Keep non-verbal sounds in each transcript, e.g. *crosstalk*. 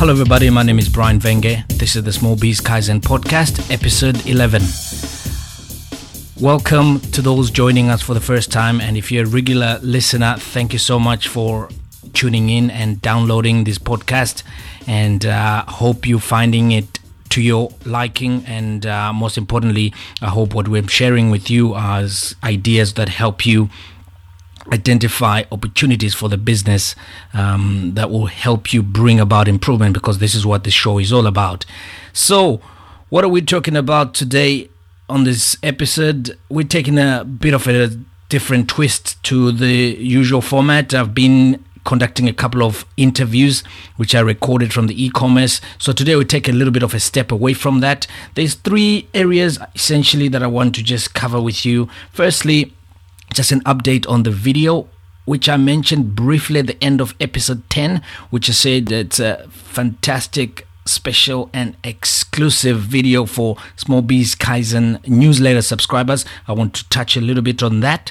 Hello, everybody. My name is Brian Venge. This is the Small Biz Kaizen podcast, episode 11. Welcome to those joining us for the first time. And if you're a regular listener, thank you so much for tuning in and downloading this podcast. And uh, hope you're finding it to your liking. And uh, most importantly, I hope what we're sharing with you are ideas that help you identify opportunities for the business um, that will help you bring about improvement because this is what the show is all about. So, what are we talking about today on this episode? We're taking a bit of a different twist to the usual format. I've been conducting a couple of interviews which I recorded from the e-commerce. So today we take a little bit of a step away from that. There's three areas essentially that I want to just cover with you. Firstly, just an update on the video which I mentioned briefly at the end of episode 10, which I said it's a fantastic special and exclusive video for Small Biz Kaizen newsletter subscribers. I want to touch a little bit on that.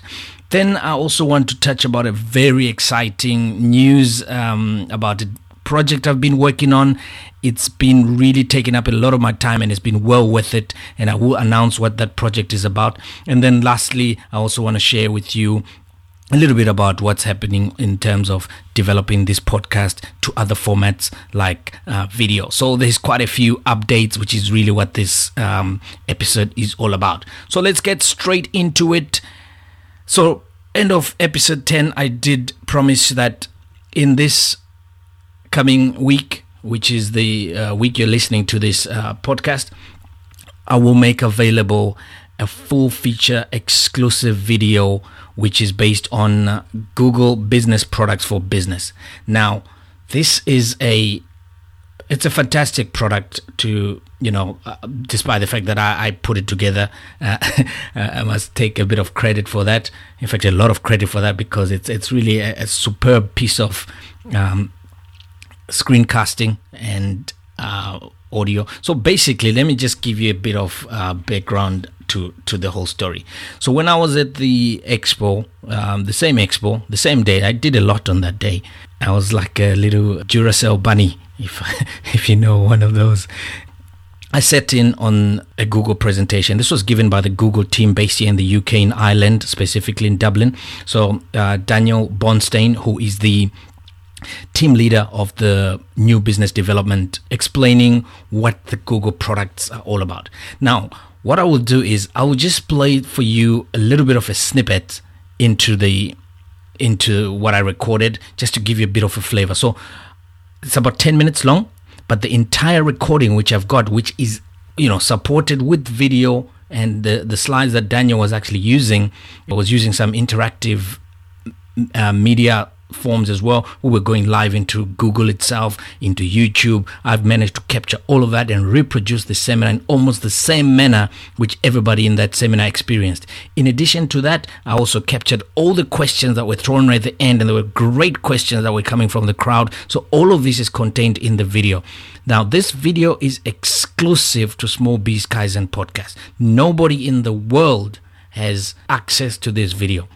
Then I also want to touch about a very exciting news um, about project I've been working on. It's been really taking up a lot of my time and it's been well worth it. And I will announce what that project is about. And then lastly, I also want to share with you a little bit about what's happening in terms of developing this podcast to other formats like uh, video. So there's quite a few updates, which is really what this um, episode is all about. So let's get straight into it. So, end of episode 10, I did promise that in this coming week, which is the uh, week you're listening to this uh, podcast, I will make available a full feature exclusive video which is based on uh, Google business products for business. Now, this is a it's a fantastic product to you know uh, despite the fact that I, I put it together uh, *laughs* I must take a bit of credit for that in fact a lot of credit for that because it's it's really a, a superb piece of um, screencasting and uh, audio so basically let me just give you a bit of uh, background to to the whole story so when I was at the expo um, the same expo the same day I did a lot on that day I was like a little Duracell bunny if *laughs* if you know one of those. I sat in on a Google presentation. This was given by the Google team based here in the UK, in Ireland, specifically in Dublin. So uh, Daniel Bonstein, who is the team leader of the new business development, explaining what the Google products are all about. Now, what I will do is I will just play for you a little bit of a snippet into the into what I recorded, just to give you a bit of a flavor. So it's about 10 minutes long, but the entire recording which I've got, which is, you know, supported with video and the, the slides that Daniel was actually using, was using some interactive uh, media forms as well. We were going live into Google itself, into YouTube. I've managed to capture all of that and reproduce the seminar in almost the same manner which everybody in that seminar experienced. In addition to that, I also captured all the questions that were thrown right at the end, and there were great questions that were coming from the crowd. So all of this is contained in the video. Now, this video is exclusive to Small Biz Kaizen podcast. Nobody in the world has access to this video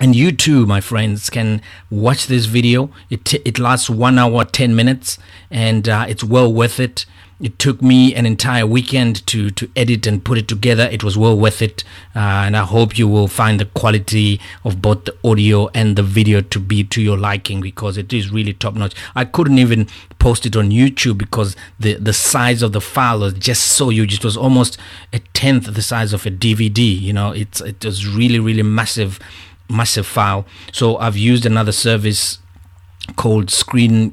and you too my friends can watch this video. It, it lasts one hour 10 minutes and uh, it's well worth it. It took me an entire weekend to to edit and put it together. It was well worth it uh, and i hope you will find the quality of both the audio and the video to be to your liking because it is really top notch i couldn't even post it on youtube because the the size of the file was just so huge. It was almost a tenth the size of a dvd you know? It's it was really really massive massive file. So I've used another service called Screen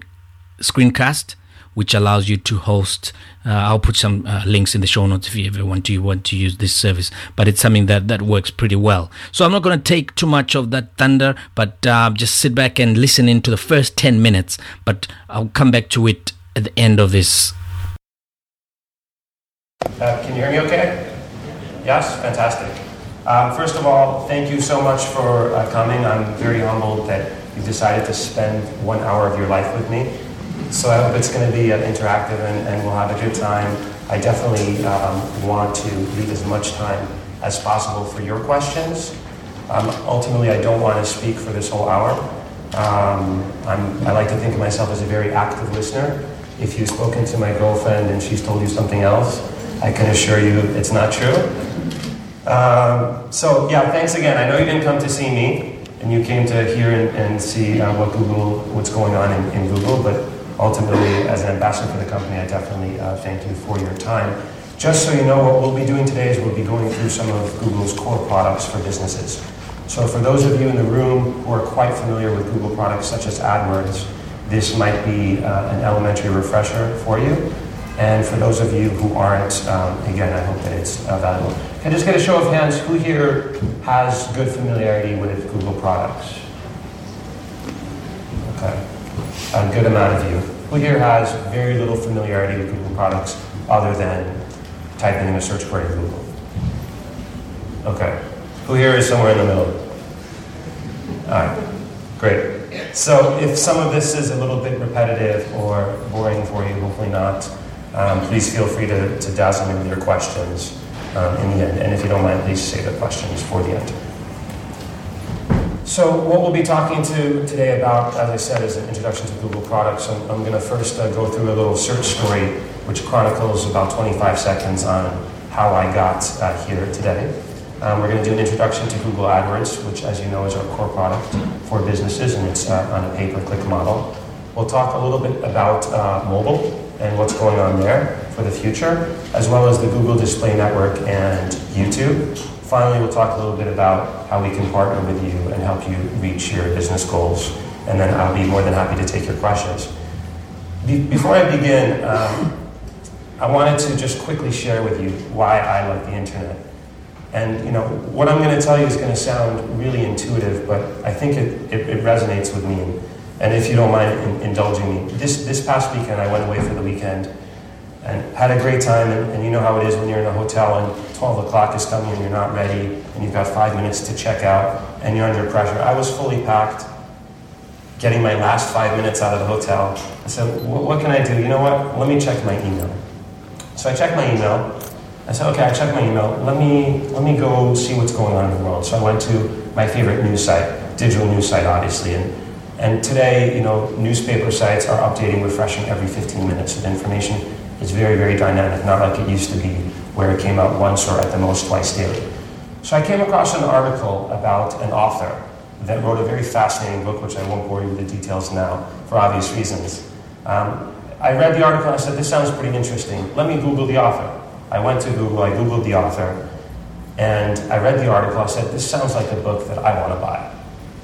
Screencast, which allows you to host. Uh, I'll put some uh, links in the show notes if you ever want to want to use this service. But it's something that that works pretty well. So I'm not going to take too much of that thunder, but uh, just sit back and listen into the first ten minutes. But I'll come back to it at the end of this. Uh, can you hear me? Okay. Yes, fantastic. Um, first of all, thank you so much for uh, coming. I'm very humbled that you decided to spend one hour of your life with me. So I hope it's going to be uh, interactive and, and, we'll have a good time. I definitely um, want to leave as much time as possible for your questions. Um, ultimately, I don't want to speak for this whole hour. Um, i like to think of myself as a very active listener. If you've spoken to my girlfriend and she's told you something else, I can assure you it's not true. Um, so yeah, thanks again. I know you didn't come to see me, and you came to hear and, and see uh, what Google, what's going on in, in, Google. But ultimately, as an ambassador for the company, I definitely uh, thank you for your time. Just so you know, what we'll be doing today is we'll be going through some of Google's core products for businesses. So for those of you in the room who are quite familiar with Google products such as AdWords, this might be uh, an elementary refresher for you. And for those of you who aren't, um, again, I hope that it's uh, valuable. Can I just get a show of hands? Who here has good familiarity with Google products? Okay. A good amount of you. Who here has very little familiarity with Google products other than typing in a search query in Google? Okay. Who here is somewhere in the middle? All right. Great. So if some of this is a little bit repetitive or boring for you, hopefully not, um, please feel free to, to dazzle me with your questions um, in the end. And if you don't mind, please save the questions for the end. So what we'll be talking to today about, as I said, is an introduction to Google products. I'm, I'm going to first uh, go through a little search story which chronicles about 25 seconds on how I got uh, here today. Um, we're going to do an introduction to Google AdWords, which, as you know, is our core product for businesses, and it's uh, on a pay-per-click model. We'll talk a little bit about uh, mobile and what's going on there for the future, as well as the Google Display Network and YouTube. Finally, we'll talk a little bit about how we can partner with you and help you reach your business goals, and then I'll be more than happy to take your questions. Be- before I begin, um, I wanted to just quickly share with you why I love the internet. And you know, what I'm going to tell you is going to sound really intuitive, but I think it, it, it resonates with me. And if you don't mind in, indulging me, this, this past weekend I went away for the weekend and had a great time. And, and, you know how it is when you're in a hotel and 12 o'clock is coming and you're not ready and you've got five minutes to check out and you're under pressure. I was fully packed, getting my last five minutes out of the hotel. I said, what can I do? You know what? Let me check my email. So I checked my email. I said, okay, I checked my email. Let me, let me go see what's going on in the world. So I went to my favorite news site, digital news site, obviously, and and today, you know, newspaper sites are updating, refreshing every 15 minutes with information. It's very, very dynamic, not like it used to be, where it came out once or at the most twice daily. So I came across an article about an author that wrote a very fascinating book, which I won't bore you with the details now for obvious reasons. Um, I read the article and I said, this sounds pretty interesting. Let me Google the author. I went to Google, I Googled the author, and I read the article. I said, this sounds like a book that I want to buy.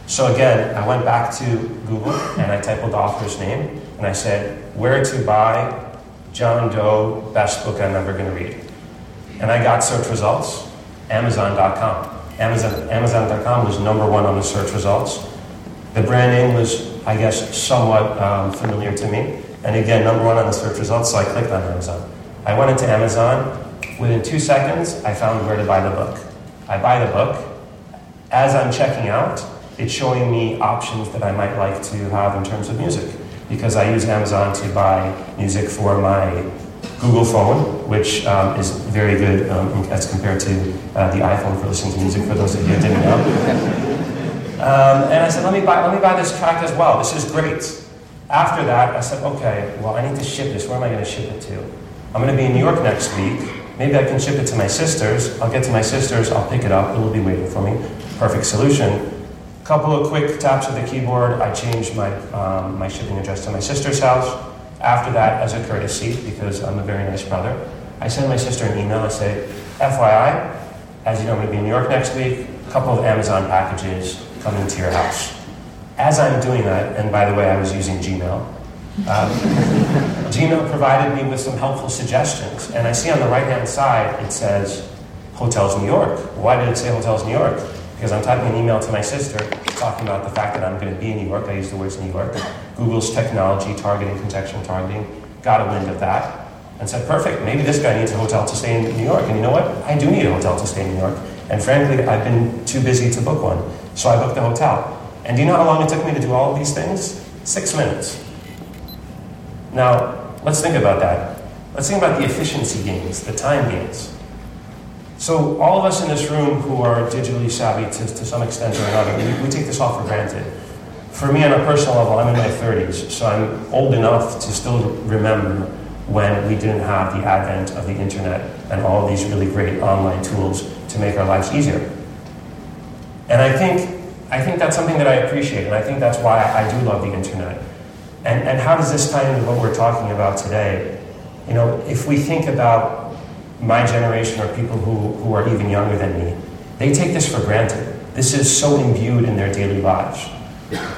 So again, I went back to Google and I typed the author's name and I said, where to buy John Doe best book I'm ever going to read. And I got search results, Amazon.com. Amazon, Amazon.com was number one on the search results. The brand name was, I guess, somewhat um, familiar to me. And again, number one on the search results, so I clicked on Amazon. I went into Amazon. Within two seconds, I found where to buy the book. I buy the book. As I'm checking out, it's showing me options that I might like to have in terms of music. Because I use Amazon to buy music for my Google phone, which um, is very good um, as compared to uh, the iPhone for listening to music, for those of you who didn't know. Um, and I said, let me, buy, let me buy this track as well. This is great. After that, I said, okay, well, I need to ship this. Where am I going to ship it to? I'm going to be in New York next week. Maybe I can ship it to my sisters. I'll get to my sisters, I'll pick it up, it will be waiting for me. Perfect solution couple of quick taps of the keyboard, I changed my, um, my shipping address to my sister's house. After that, as a courtesy, because I'm a very nice brother, I sent my sister an email. I say, FYI, as you know, I'm going to be in New York next week, a couple of Amazon packages coming to your house. As I'm doing that, and by the way, I was using Gmail, um, *laughs* Gmail provided me with some helpful suggestions. And I see on the right hand side, it says Hotels New York. Why did it say Hotels New York? Because I'm typing an email to my sister talking about the fact that I'm going to be in New York. I use the words New York. Google's technology, targeting, contextual targeting, got a wind of that and said, perfect, maybe this guy needs a hotel to stay in New York. And you know what? I do need a hotel to stay in New York. And frankly, I've been too busy to book one. So I booked the hotel. And do you know how long it took me to do all of these things? Six minutes. Now, let's think about that. Let's think about the efficiency gains, the time gains. So all of us in this room who are digitally savvy to, to some extent or another, we, we take this all for granted. for me, on a personal level, I'm in my 30s, so I'm old enough to still remember when we didn't have the advent of the internet and all these really great online tools to make our lives easier. And I think, I think that's something that I appreciate, and I think that's why I do love the internet. And, and how does this tie into what we're talking about today? You know, if we think about my generation or people who, who are even younger than me, they take this for granted. This is so imbued in their daily lives.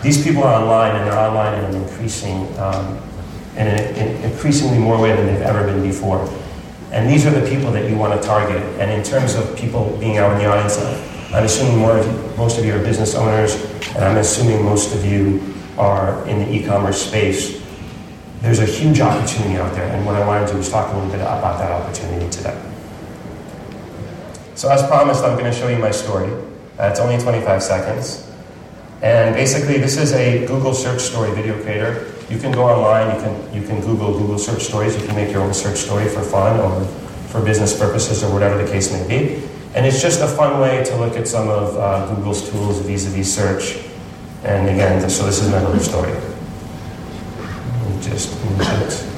These people are online, and they're online in an increasing, um, in an increasingly more way than they've ever been before. And these are the people that you want to target. And in terms of people being out in the audience, I'm assuming more of most of you are business owners, and I'm assuming most of you are in the e-commerce space. There's a huge opportunity out there, and what I wanted to do is talk a little bit about that opportunity today. So as promised, I'm going to show you my story. Uh, it's only 25 seconds. And basically, this is a Google search story video creator. You can go online, you can, you can Google Google search stories, you can make your own search story for fun or for business purposes or whatever the case may be. And it's just a fun way to look at some of uh, Google's tools vis-a-vis search. And again, so this is my little story. Just a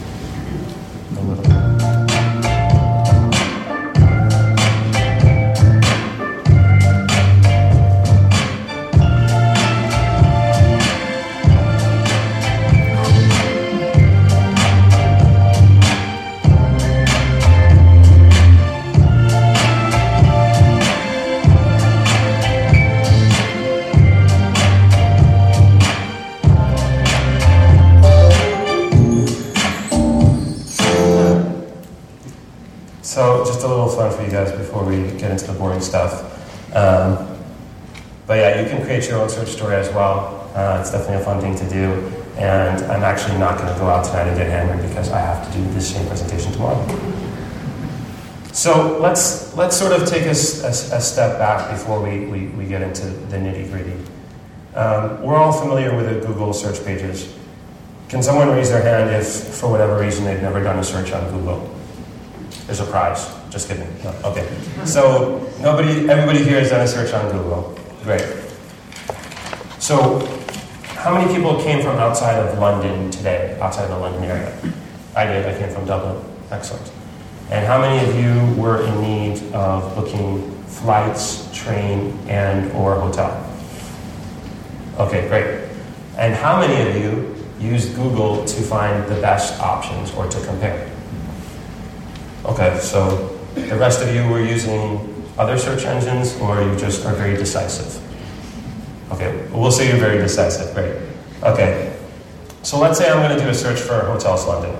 search story as well. Uh, it's definitely a fun thing to do. And I'm actually not going to go out tonight and get hammered because I have to do this same presentation tomorrow. So let's, let's sort of take a, a, a step back before we, we, we, get into the nitty gritty. Um, we're all familiar with the Google search pages. Can someone raise their hand if, for whatever reason, they've never done a search on Google? There's a prize. Just kidding. No. Okay. So nobody, everybody here has done a search on Google. Great. So, how many people came from outside of London today? Outside of the London area? I did. I came from Dublin. Excellent. And how many of you were in need of booking flights, train, and or hotel? Okay, great. And how many of you used Google to find the best options or to compare? Okay, so the rest of you were using other search engines, or you just are very decisive? Okay, we'll say you're very decisive. Great. Okay, so let's say I'm going to do a search for Hotels London.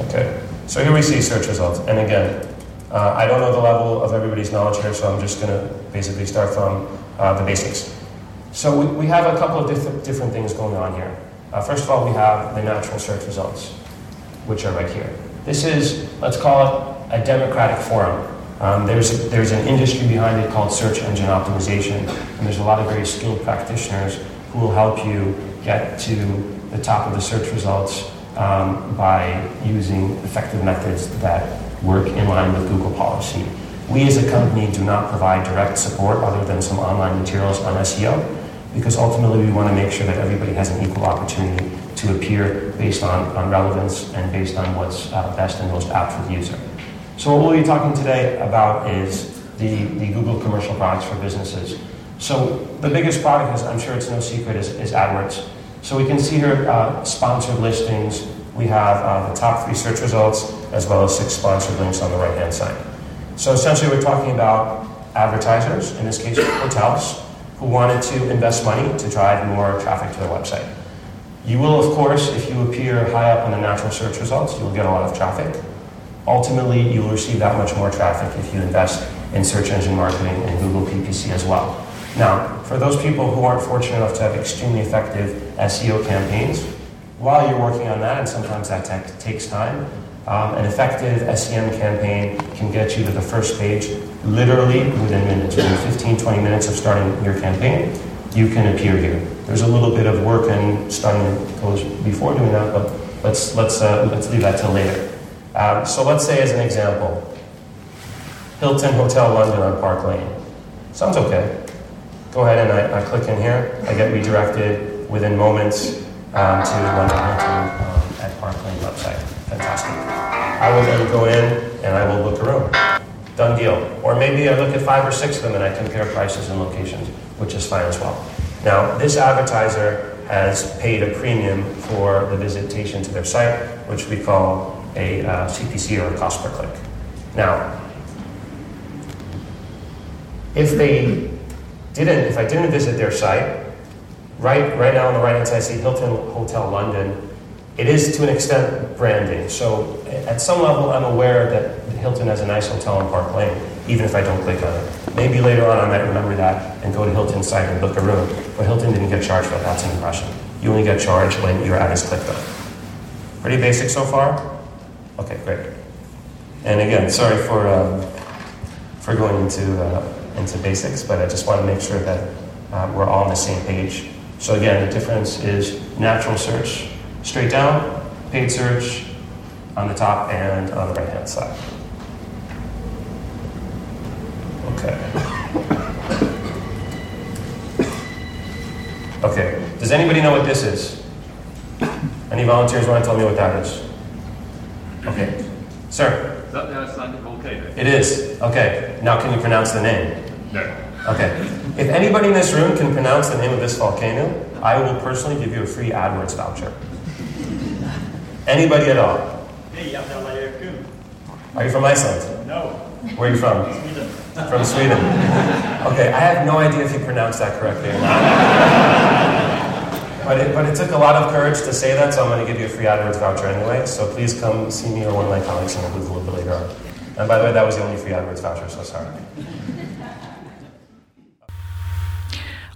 Okay, so here we see search results. And again, uh, I don't know the level of everybody's knowledge here, so I'm just going to basically start from uh, the basics. So we, we have a couple of diff- different things going on here. Uh, first of all, we have the natural search results, which are right here. This is, let's call it a democratic forum. Um, there's, there's an industry behind it called search engine optimization, and there's a lot of very skilled practitioners who will help you get to the top of the search results um, by using effective methods that work in line with Google policy. We as a company do not provide direct support other than some online materials on SEO because ultimately we want to make sure that everybody has an equal opportunity to appear based on, on relevance and based on what's uh, best and most apt for the user. So what we'll be talking today about is the, the Google commercial products for businesses. So the biggest product, is, I'm sure it's no secret, is, is AdWords. So we can see here uh, sponsored listings. We have uh, the top three search results as well as six sponsored links on the right-hand side. So essentially we're talking about advertisers, in this case hotels, who wanted to invest money to drive more traffic to their website. You will, of course, if you appear high up in the natural search results, you'll get a lot of traffic. Ultimately, you'll receive that much more traffic if you invest in search engine marketing and Google PPC as well. Now, for those people who aren't fortunate enough to have extremely effective SEO campaigns, while you're working on that, and sometimes that takes time, um, an effective SEM campaign can get you to the first page literally within minutes. Within 15, 20 minutes of starting your campaign, you can appear here. There's a little bit of work and that goes before doing that, but let's, let's, uh, let's leave that till later. Um, so let's say, as an example, Hilton Hotel London on Park Lane. Sounds okay. Go ahead and I, I click in here. I get redirected within moments um, to London Hilton um, at Park Lane website. Fantastic. I will then go in and I will book a room. Done deal. Or maybe I look at five or six of them and I compare prices and locations, which is fine as well. Now, this advertiser has paid a premium for the visitation to their site, which we call a uh, CPC or a cost per click. Now, if they didn't, if I didn't visit their site, right, right now on the right hand side, I see Hilton Hotel London. It is to an extent branding. So at some level, I'm aware that Hilton has a nice hotel in Park Lane, even if I don't click on it. Maybe later on I might remember that and go to Hilton's site and book a room. But Hilton didn't get charged for that. That's an impression. You only get charged when your ad is clicked on. Pretty basic so far? Okay, great. And again, sorry for, um, for going into, uh, into basics, but I just want to make sure that uh, we're all on the same page. So again, the difference is natural search straight down, paid search on the top and on the right hand side. Okay. Okay, does anybody know what this is? Any volunteers want to tell me what that is? Okay, sir. Is that the Icelandic volcano? It is. Okay, now can you pronounce the name? No. Okay. If anybody in this room can pronounce the name of this volcano, I will personally give you a free AdWords voucher. Anybody at all? Hey, I'm Kun. Are you from Iceland? No, Where are you from? Sweden. From Sweden. Okay, I have no idea if you pronounced that correctly or not. *laughs* But it, but it took a lot of courage to say that, so I'm going to give you a free AdWords voucher anyway. So please come see me or one of my colleagues in the booth a little bit later on. And by the way, that was the only free AdWords voucher, so sorry.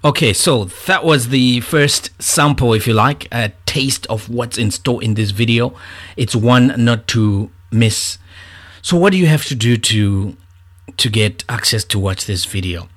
Okay, so that was the first sample, if you like, a taste of what's in store in this video. It's one not to miss. So, what do you have to do to to get access to watch this video?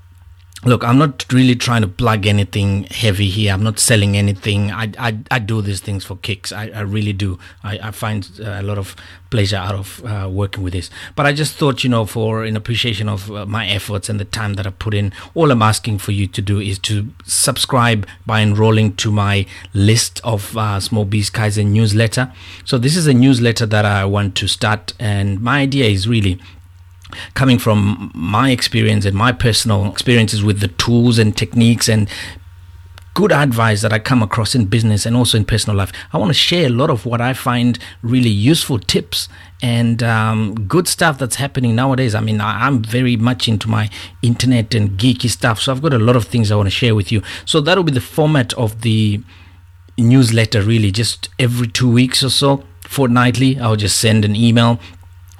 Look i'm not really trying to plug anything heavy here. I'm not selling anything. I i, I do these things for kicks. I, I really do. I, I find a lot of pleasure out of uh, working with this. But i just thought you know for in appreciation of uh, my efforts and the time that i put in all i'm asking for you to do is to subscribe by enrolling to my list of uh, small biz kaizen newsletter. So this is a newsletter that i want to start and my idea is really coming from my experience and my personal experiences with the tools and techniques and good advice that I come across in business and also in personal life. I want to share a lot of what I find really useful tips and um, good stuff that's happening nowadays. I mean, I, am very much into my internet and geeky stuff, so I've got a lot of things I want to share with you. So that'll be the format of the newsletter, really, just every two weeks or so fortnightly i'll just send an email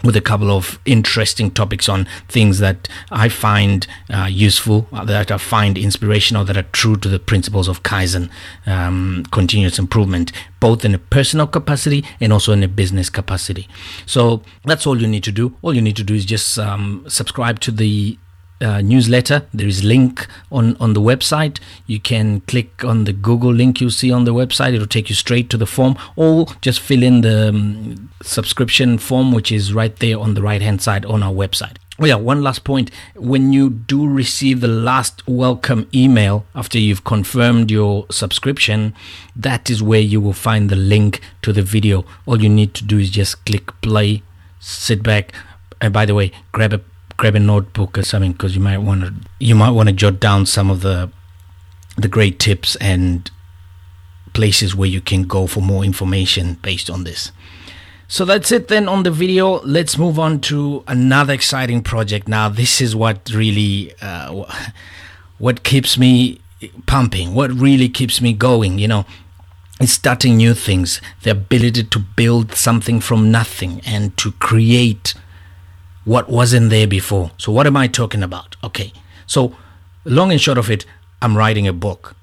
with a couple of interesting topics on things that I find uh, useful, uh, that I find inspirational, that are true to the principles of Kaizen, um, continuous improvement, both in a personal capacity and also in a business capacity. So that's all you need to do. All you need to do is just um, subscribe to the uh, newsletter. There is link on on the website. You can click on the Google link you see on the website. It'll take you straight to the form, or just fill in the um, subscription form, which is right there on the right hand side on our website. Oh yeah, one last point. When you do receive the last welcome email after you've confirmed your subscription, that is where you will find the link to the video. All you need to do is just click play, sit back, and by the way, grab a grab a notebook or something because you might want to you might want to jot down some of the the great tips and places where you can go for more information based on this. So that's it then on the video. Let's move on to another exciting project. Now, this is what really uh, what keeps me pumping. What really keeps me going. You know, is starting new things. The ability to build something from nothing and to create what wasn't there before. So, what am I talking about? Okay, so long and short of it, I'm writing a book.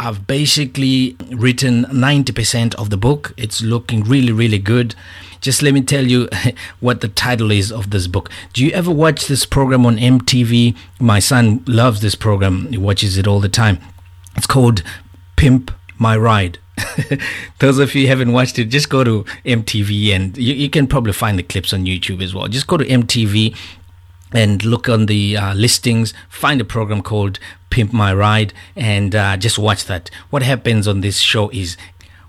I've basically written 90% of the book. It's looking really, really good. Just let me tell you *laughs* what the title is of this book. Do you ever watch this program on MTV? My son loves this program, he watches it all the time. It's called Pimp My Ride. *laughs* Those of you haven't watched it, just go to MTV and you, you, can probably find the clips on YouTube as well. Just go to MTV and look on the uh, listings, find a program called Pimp My Ride, and uh, just watch that. What happens on this show is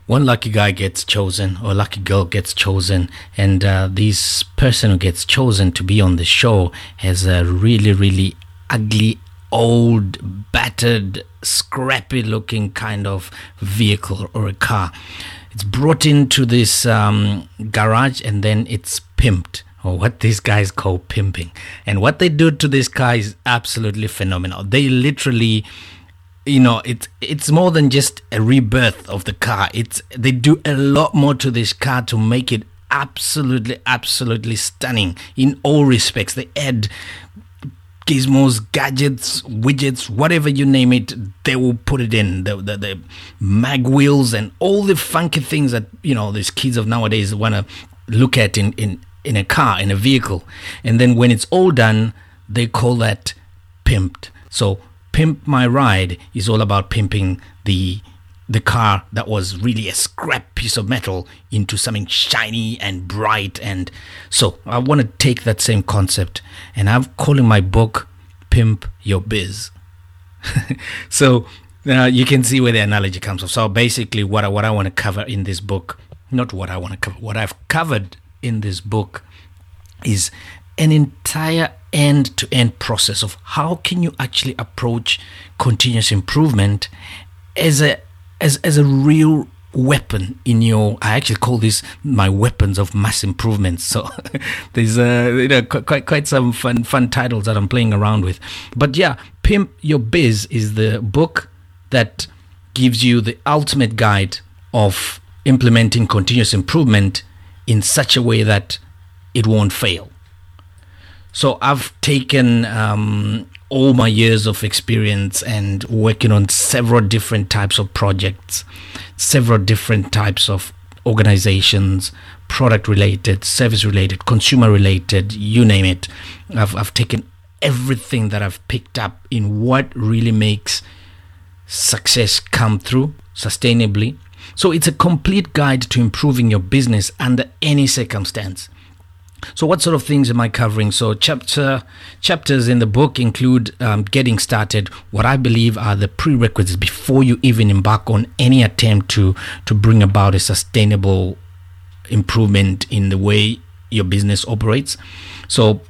one lucky guy gets chosen or lucky girl gets chosen and uh, this person who gets chosen to be on the show has a really really ugly old battered scrappy looking kind of vehicle or a car. It's brought into this um, garage and then it's pimped or what these guys call pimping. And what they do to this car is absolutely phenomenal. They literally you know it's it's more than just a rebirth of the car. It's they do a lot more to this car to make it absolutely absolutely stunning in all respects. They add gizmos gadgets widgets whatever you name it they will put it in. The, the, the mag wheels and all the funky things that you know these kids of nowadays want to look at in, in in a car in a vehicle. And then when it's all done they call that pimped. So Pimp My Ride is all about pimping the the car that was really a scrap piece of metal into something shiny and bright and so I want to take that same concept and I'm calling my book Pimp Your Biz. *laughs* so uh, you can see where the analogy comes from. So basically what I, what I want to cover in this book, not what I want to cover, what I've covered in this book is an entire end to end process of how can you actually approach continuous improvement as a as as a real weapon in your i actually call this my weapons of mass improvement. So *laughs* there's uh you know quite quite some fun fun titles that i'm playing around with. But yeah pimp your biz is the book that gives you the ultimate guide of implementing continuous improvement in such a way that it won't fail. So I've taken um, all my years of experience and working on several different types of projects, several different types of organizations, product related, service related, consumer related, you name it. I've, I've taken everything that I've picked up in what really makes success come through sustainably. So it's a complete guide to improving your business under any circumstance. So, what sort of things am I covering? So, chapter chapters in the book include um, getting started. What I believe are the prerequisites before you even embark on any attempt to to bring about a sustainable improvement in the way your business operates. So,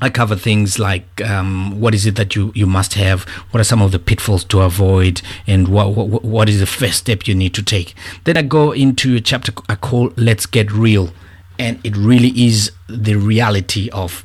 I cover things like um, what is it that you, you must have, what are some of the pitfalls to avoid, and what, what what is the first step you need to take. Then I go into a chapter I call "Let's Get Real." And it really is the reality of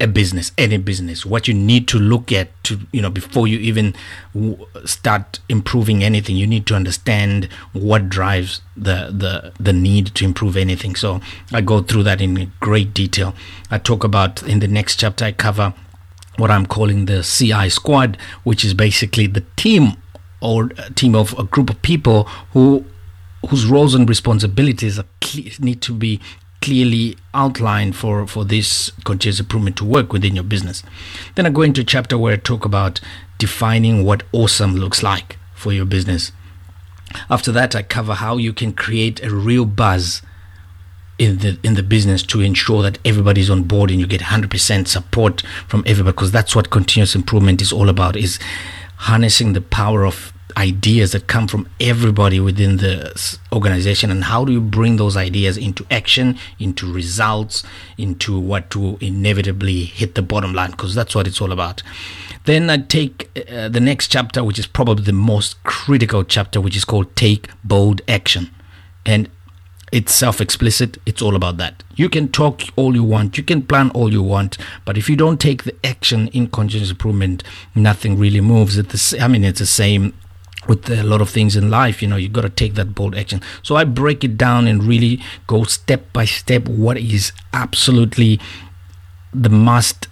a business any business. What you need to look at to you know before you even w- start improving anything you need to understand what drives the the the need to improve anything. So i go through that in great detail. I talk about in the next chapter i cover what i'm calling the ci squad which is basically the team or team of a group of people who whose roles and responsibilities need to be clearly outlined for, for this continuous improvement to work within your business. Then I go into a chapter where I talk about defining what awesome looks like for your business. After that, I cover how you can create a real buzz in the in the business to ensure that everybody's on board and you get 100% support from everybody because that's what continuous improvement is all about is harnessing the power of ideas that come from everybody within the organization and how do you bring those ideas into action into results into what to inevitably hit the bottom line because that's what it's all about then i take uh, the next chapter which is probably the most critical chapter which is called take bold action and it's self explicit. It's all about that. You can talk all you want, you can plan all you want, but if you don't take the action in continuous improvement, nothing really moves. It's the, I mean, it's the same with a lot of things in life you know you got to take that bold action. So i break it down and really go step by step what is absolutely the must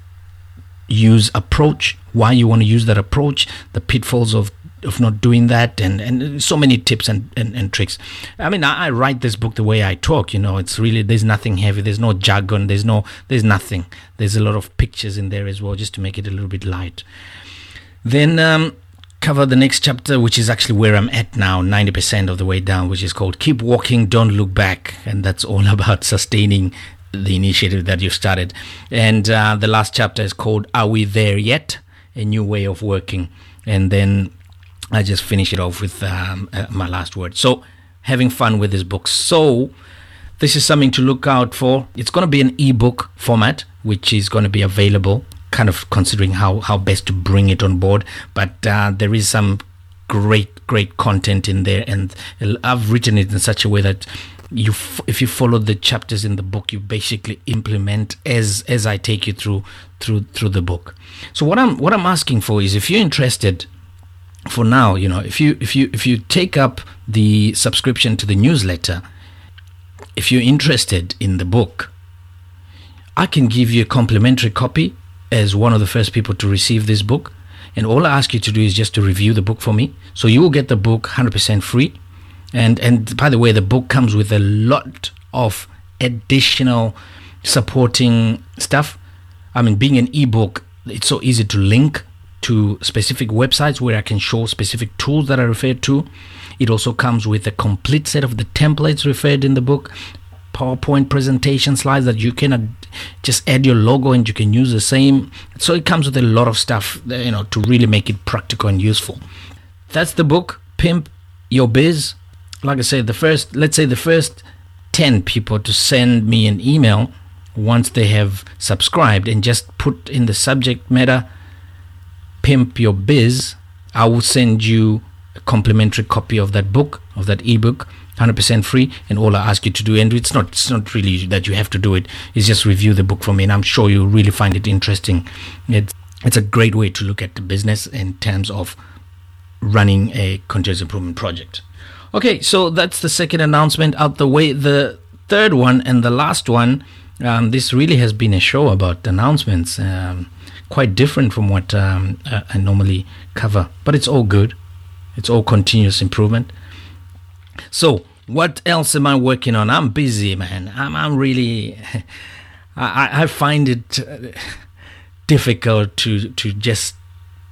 use approach why you want to use that approach the pitfalls of of not doing that and and so many tips and, and, and tricks. I mean I, I write this book the way i talk you know it's really there's nothing heavy there's no jargon there's no there's nothing. There's a lot of pictures in there as well just to make it a little bit light. Then um cover the next chapter, which is actually where I'm at now, 90% of the way down, which is called Keep Walking, Don't Look Back. And that's all *laughs* about sustaining the initiative that you started. And uh, the last chapter is called Are We There Yet? A New Way of Working. And then I just finish it off with um, uh, my last word. So, having fun with this book. So, this is something to look out for. It's going to be an ebook format, which is going to be available, kind of considering how, how best to bring it on board. But uh, there is some great, great content in there. And I've written it in such a way that you f- if you follow the chapters in the book you basically implement as as I take you through through through the book so what I'm what I'm asking for is if you're interested for now you know if you if you if you take up the subscription to the newsletter if you're interested in the book I can give you a complimentary copy as one of the first people to receive this book and all I ask you to do is just to review the book for me so you will get the book 100% free and and by the way, the book comes with a lot of additional supporting stuff. I mean, being an ebook, it's so easy to link to specific websites where I can show specific tools that I referred to. It also comes with a complete set of the templates referred in the book, PowerPoint presentation slides that you can just add your logo and you can use the same. So it comes with a lot of stuff, uh, you know, to really make it practical and useful. That's the book, Pimp Your Biz like I said, the first, let's say the first 10 people to send me an email once they have subscribed and just put in the subject matter pimp your biz i will send you a complimentary copy of that book of that ebook 100% free and all i ask you to do and it's not it's not really that you have to do it is just review the book for me and i'm sure you'll really find it interesting it's it's a great way to look at the business in terms of running a continuous improvement project Okay, so that's the second announcement out the way. The third one and the last one, um, this really has been a show about announcements, um, quite different from what um, I normally cover, but it's all good. It's all continuous improvement. So, what else am I working on? I'm busy, man. I'm, I'm really, *laughs* I, I find it uh, difficult to, to just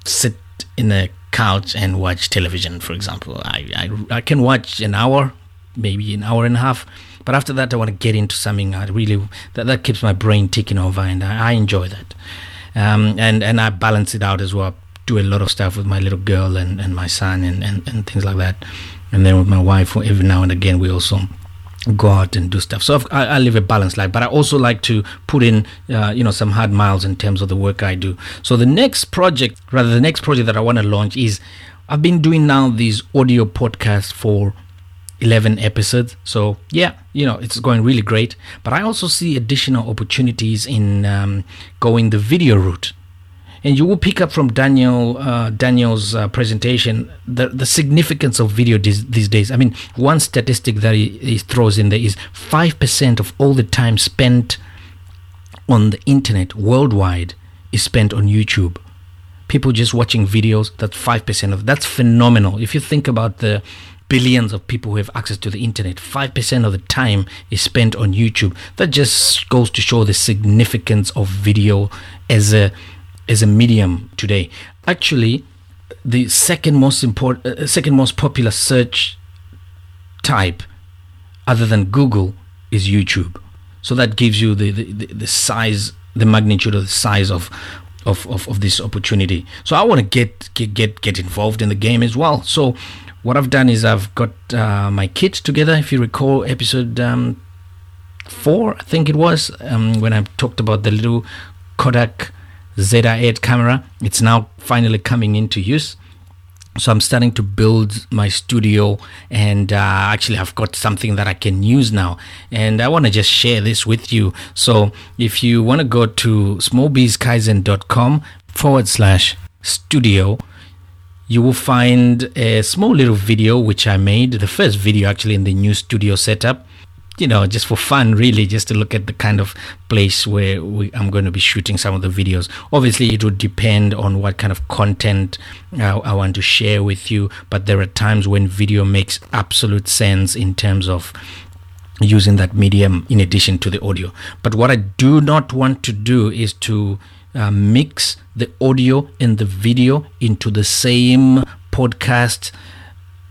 sit in a couch and watch television, for example. I, I, I can watch an hour, maybe an hour and a half, but after that, I want to get into something I really that, that keeps my brain ticking over, and I, I enjoy that. Um, and and I balance it out as well. Do a lot of stuff with my little girl and, and my son and, and, and things like that. And then with my wife, every now and again, we also go out and do stuff. So I, I, live a balanced life, but I also like to put in, uh, you know, some hard miles in terms of the work I do. So the next project, rather the next project that I want to launch is, I've been doing now these audio podcasts for 11 episodes. So yeah, you know, it's going really great. But I also see additional opportunities in um, going the video route and you will pick up from Daniel uh, Daniel's uh, presentation the, the significance of video these, these days. I mean, one statistic that he, he throws in there is five percent of all the time spent on the internet worldwide is spent on YouTube. People just watching videos. That's five percent of that's phenomenal. If you think about the billions of people who have access to the internet, 5% of the time is spent on YouTube. That just goes to show the significance of video as a as a medium today. Actually, the second most important, uh, second most popular search type, other than Google, is YouTube. So that gives you the, the, the size, the magnitude of the size of, of, of, of this opportunity. So I want to get, get get get involved in the game as well. So what I've done is I've got uh, my kit together. If you recall, episode um, four, I think it was, um, when I talked about the little Kodak ZI8 camera. It's now finally coming into use. So I'm starting to build my studio, and uh, actually, I've got something that I can use now, and I want to just share this with you. So if you want to go to smallbizkaizen.com forward slash studio, you will find a small little video which I made, the first video actually in the new studio setup you know, just for fun, really, just to look at the kind of place where we, I'm going to be shooting some of the videos. Obviously, it would depend on what kind of content uh, I want to share with you, but there are times when video makes absolute sense in terms of using that medium in addition to the audio. But what I do not want to do is to uh, mix the audio and the video into the same podcast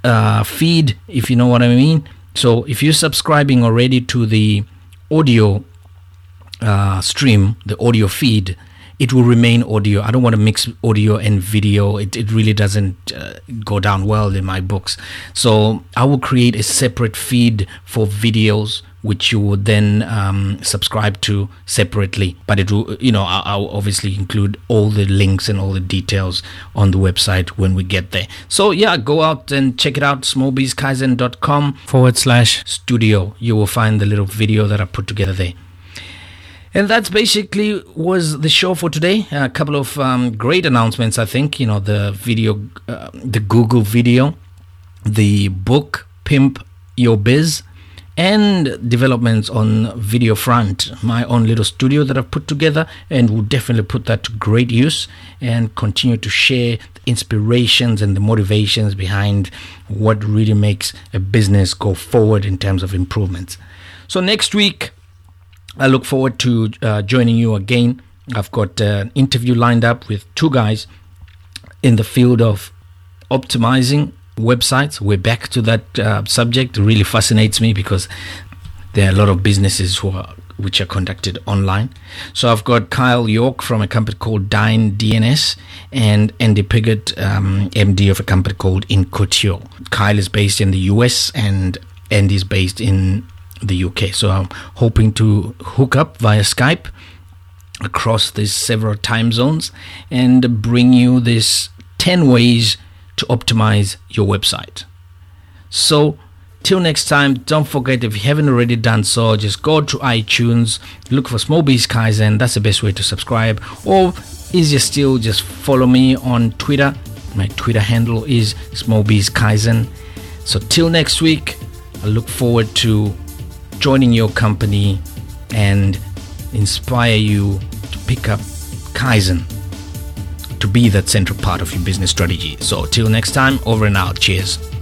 uh, feed, if you know what I mean so if you're subscribing already to the audio uh, stream, the audio feed, it will remain audio. I don't want to mix audio and video. It, it really doesn't uh, go down well in my books. So I will create a separate feed for videos which you would then um, subscribe to separately. But it will, you know, I'll, I'll, obviously include all the links and all the details on the website when we get there. So yeah, go out and check it out, smallbizkaizen.com forward slash studio. You will find the little video that I put together there. And that's basically was the show for today. A couple of um, great announcements, I think. You know, the video, uh, the Google video, the book Pimp Your Biz, and developments on video front. My own little studio that I've put together, and will definitely put that to great use and continue to share the inspirations and the motivations behind what really makes a business go forward in terms of improvements. So next week I look forward to uh, joining you again. I've got an interview lined up with two guys in the field of optimizing websites. We're back to that uh, subject. It really fascinates me because there are a lot of businesses who are which are conducted online. So I've got Kyle York from a company called Dyn DNS and Andy Piggott, um, MD of a company called Incutio. Kyle is based in the US and Andy is based in the UK. So I'm hoping to hook up via Skype across these several time zones and bring you this 10 ways to optimize your website. So till next time, don't forget if you haven't already done so, just go to iTunes, look for Small Biz Kaizen. That's the best way to subscribe. Or easier still, just follow me on Twitter. My Twitter handle is Small Biz Kaizen. So till next week, I look forward to joining your company and inspire you to pick up Kaizen to be that central part of your business strategy. So, till next time, over and out. Cheers.